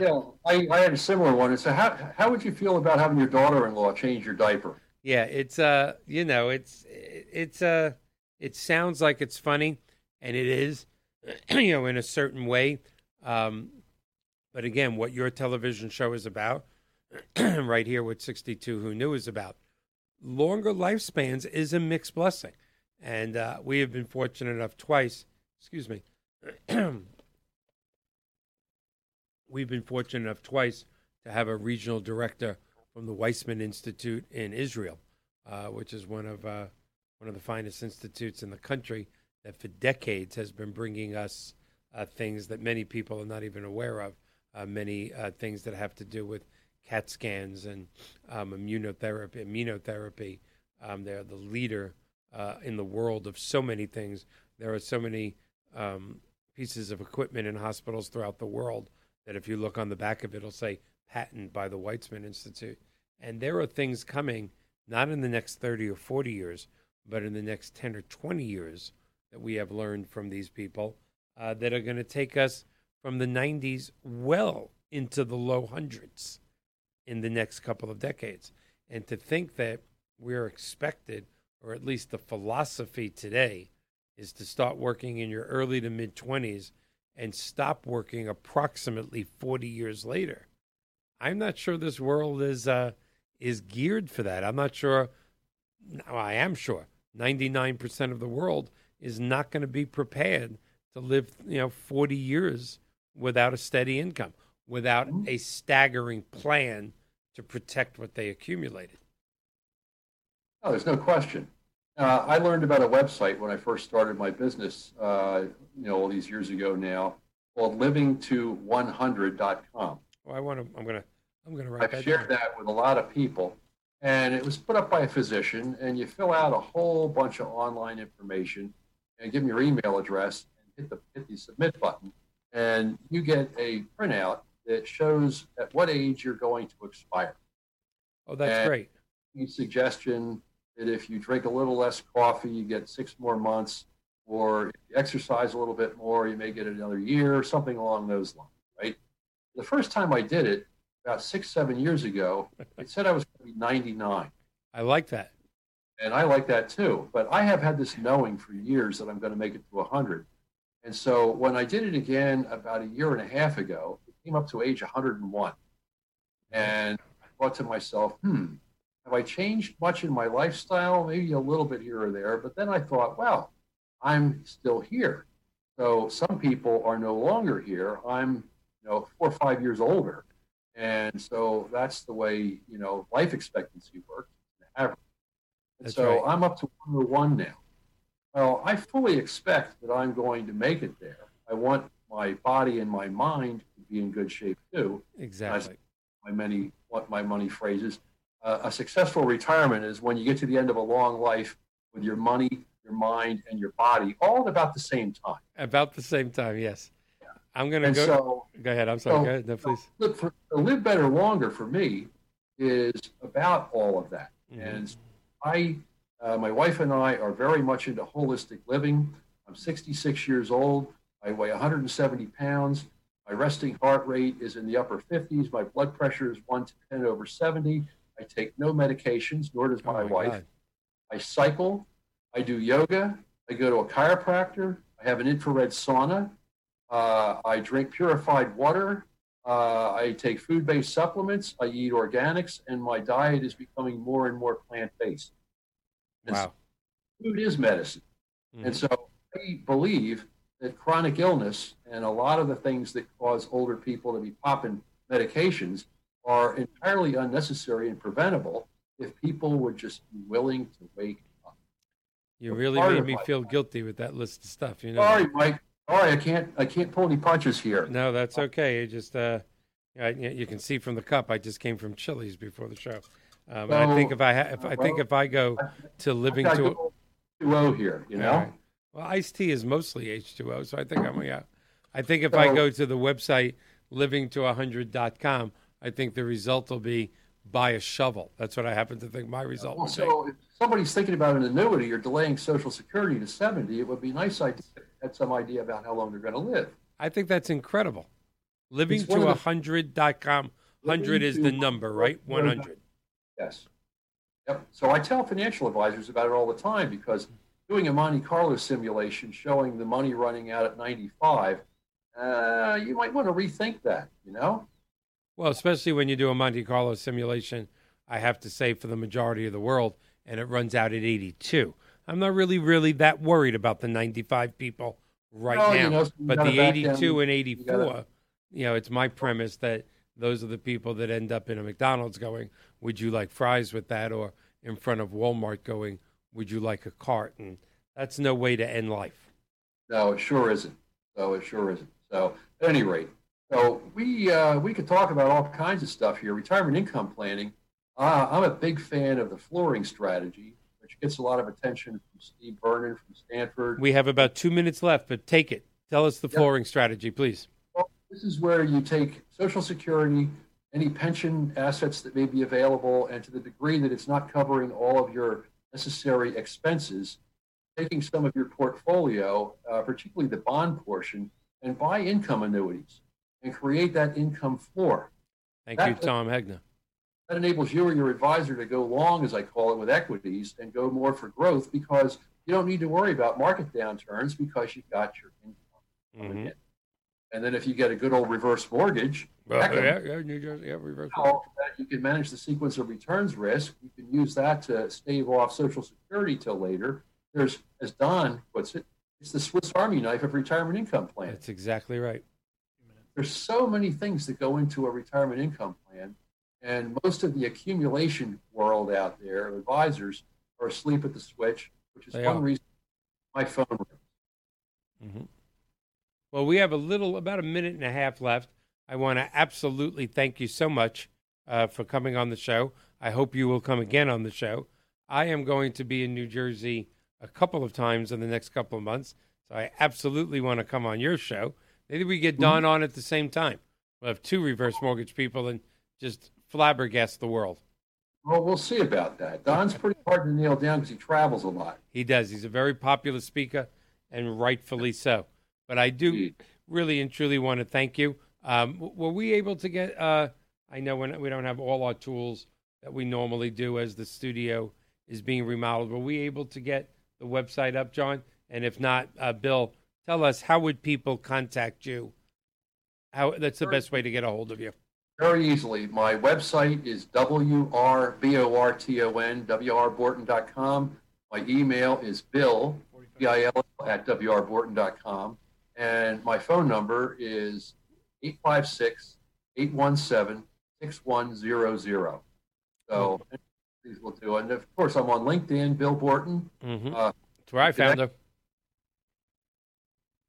yeah, I, I, had a similar one. So how how would you feel about having your daughter-in-law change your diaper? Yeah, it's uh, you know, it's it's uh, it sounds like it's funny, and it is, you know, in a certain way. Um, but again, what your television show is about, right here, with 62 Who Knew is about, longer lifespans is a mixed blessing. And uh, we have been fortunate enough twice excuse me, we've been fortunate enough twice to have a regional director from the Weizmann Institute in Israel, uh, which is one of uh, one of the finest institutes in the country that for decades has been bringing us uh, things that many people are not even aware of. Uh, many uh, things that have to do with CAT scans and um, immunotherapy. Immunotherapy. Um, they're the leader uh, in the world of so many things. There are so many um, pieces of equipment in hospitals throughout the world that if you look on the back of it, it'll say patent by the Weizmann Institute. And there are things coming, not in the next 30 or 40 years, but in the next 10 or 20 years that we have learned from these people uh, that are going to take us from the 90s well into the low hundreds in the next couple of decades. And to think that we're expected, or at least the philosophy today, is to start working in your early to mid 20s and stop working approximately 40 years later. I'm not sure this world is uh, is geared for that. I'm not sure. No, I am sure 99% of the world is not going to be prepared to live, you know, 40 years without a steady income, without mm-hmm. a staggering plan to protect what they accumulated. Oh, there's no question. Uh, I learned about a website when I first started my business, uh, you know, all these years ago now, called livingto100.com. Well, I want to, I'm going to, I'm going to write I've that shared down. that with a lot of people. And it was put up by a physician, and you fill out a whole bunch of online information and give them your email address and hit the, hit the submit button. and you get a printout that shows at what age you're going to expire. Oh, that's And- great. The suggestion that if you drink a little less coffee, you get six more months, or if you exercise a little bit more, you may get another year, or something along those lines, right? The first time I did it, about six, seven years ago, it said I was going to be 99. I like that. And I like that too. But I have had this knowing for years that I'm going to make it to 100. And so when I did it again about a year and a half ago, it came up to age 101. And I thought to myself, hmm, have I changed much in my lifestyle? Maybe a little bit here or there. But then I thought, well, I'm still here. So some people are no longer here. I'm, you know, four or five years older. And so that's the way, you know, life expectancy works. Average. And That's so right. I'm up to 101 now. Well, I fully expect that I'm going to make it there. I want my body and my mind to be in good shape too. Exactly. My many, what my money phrases. Uh, a successful retirement is when you get to the end of a long life with your money, your mind, and your body all at about the same time. About the same time, yes. I'm going to go. so, go ahead. I'm sorry. so- go ahead. No, please. look for to live better longer for me is about all of that. Mhm. And I, uh, my wife and I are very much into holistic living. I'm 66 years old. I weigh 170 pounds. My resting heart rate is in the upper 50s. My blood pressure is 110 over 70. I take no medications, nor does Oh my, my wife. God. I cycle. I do yoga. I go to a chiropractor. I have an infrared sauna. Uh, I drink purified water. Uh, I take food based supplements. I eat organics, and my diet is becoming more and more plant based. Wow. Food is medicine. Mhm. And so I believe that chronic illness and a lot of the things that cause older people to be popping medications are entirely unnecessary and preventable if people would just be willing to wake up. You really made me feel life. guilty with that list of stuff. You know. Sorry, Mike. Sorry, I can't. I can't pull any punches here. No, that's okay. It just uh, I, you can see from the cup. I just came from Chili's before the show. Um, and I think if I ha- if I think if I go to living to good old 2-0 here. You know. All right. Well, iced tea is mostly H2O, so I think I'm yeah. I think if I go to the website livingto100.com, I think the result will be buy a shovel. That's what I happen to think my result Well, will be. so if somebody's thinking about an annuity or delaying Social Security to 70, it would be a nice idea had some idea about how long they're going to live. I think that's incredible. Living to 100.com. 100 is the number, right? 100. Yes. Yep. So I tell financial advisors about it all the time because doing a Monte Carlo simulation showing the money running out at 95, uh, you might want to rethink that, you know? Well, especially when you do a Monte Carlo simulation, I have to say for the majority of the world, and it runs out at 82. I'm not really, really that worried about the 95 people right Well, now. you know, but the 82 them- and you 84, gotta- you know, it's my premise that those are the people that end up in a McDonald's going, would you like fries with that? Or in front of Walmart going, would you like a cart? And that's no way to end life. No, it sure isn't. So it sure isn't. So at any rate, so we uh, we could talk about all kinds of stuff here. Retirement income planning. Uh, I'm a big fan of the flooring strategy, which gets a lot of attention from Steve Vernon from Stanford. We have about two minutes left, but take it. Tell us the Yep. flooring strategy, please. Well, this is where you take Social Security, any pension assets that may be available, and to the degree that it's not covering all of your necessary expenses, taking some of your portfolio, uh, particularly the bond portion, and buy income annuities and create that income floor. Thank you, Tom Hegna. That enables you or your advisor to go long, as I call it, with equities and go more for growth because you don't need to worry about market downturns because you've got your income coming Mhm. in. And then if you get a good old reverse mortgage, Well, yeah, yeah, New Jersey, yeah, reverse. that you can manage the sequence of returns risk. You can use that to stave off Social Security till later. There's, as Don puts it, it's the Swiss Army knife of retirement income plans. That's exactly right. There's so many things that go into a retirement income plan, and most of the accumulation world out there, advisors, are asleep at the switch, which is They one are. reason my phone rings. hmm Well, we have a little, about a minute and a half left. I want to absolutely thank you so much uh, for coming on the show. I hope you will come again on the show. I am going to be in New Jersey a couple of times in the next couple of months, so I absolutely want to come on your show Maybe we get Don on at the same time. We'll have two reverse mortgage people and just flabbergast the world. Well, we'll see about that. Don's pretty hard to nail down because he travels a lot. He does. He's a very popular speaker, and rightfully so. But I do Indeed. really and truly want to thank you. Um, were we able to get? Uh, I know when we don't have all our tools that we normally do as the studio is being remodeled. Were we able to get the website up, John? And if not, uh, Bill, tell us how would people contact you? How that's the best way to get a hold of you. Very easily. My website is W-R-B-O-R-T-O-N, W-R-Borton.com. My email is bill, B-I-L, at W-R-Borton.com. And my phone number is 856-817-6100. So these will do. And of course, I'm on LinkedIn, Bill Borton. Mm-hmm. Uh, That's where I found her.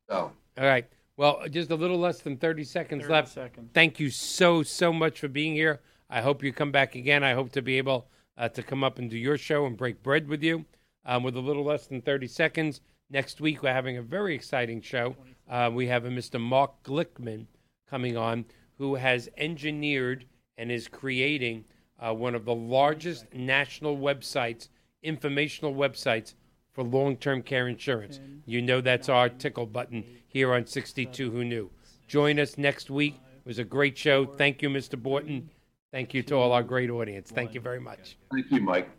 So All right. Well, just a little less than 30 seconds 30 left. seconds. Thank you so, so much for being here. I hope you come back again. I hope to be able uh, to come up and do your show and break bread with you um, with a little less than 30 seconds. Next week, we're having a very exciting show. Uh, we have a Mr. Mark Glickman coming on who has engineered and is creating uh, one of the largest national websites, informational websites for long term care insurance. You know that's our tickle button here on 62 Who Knew. Join us next week. It was a great show. Thank you, Mr. Borton. Thank you to all our great audience. Thank you very much. thank you, Mike.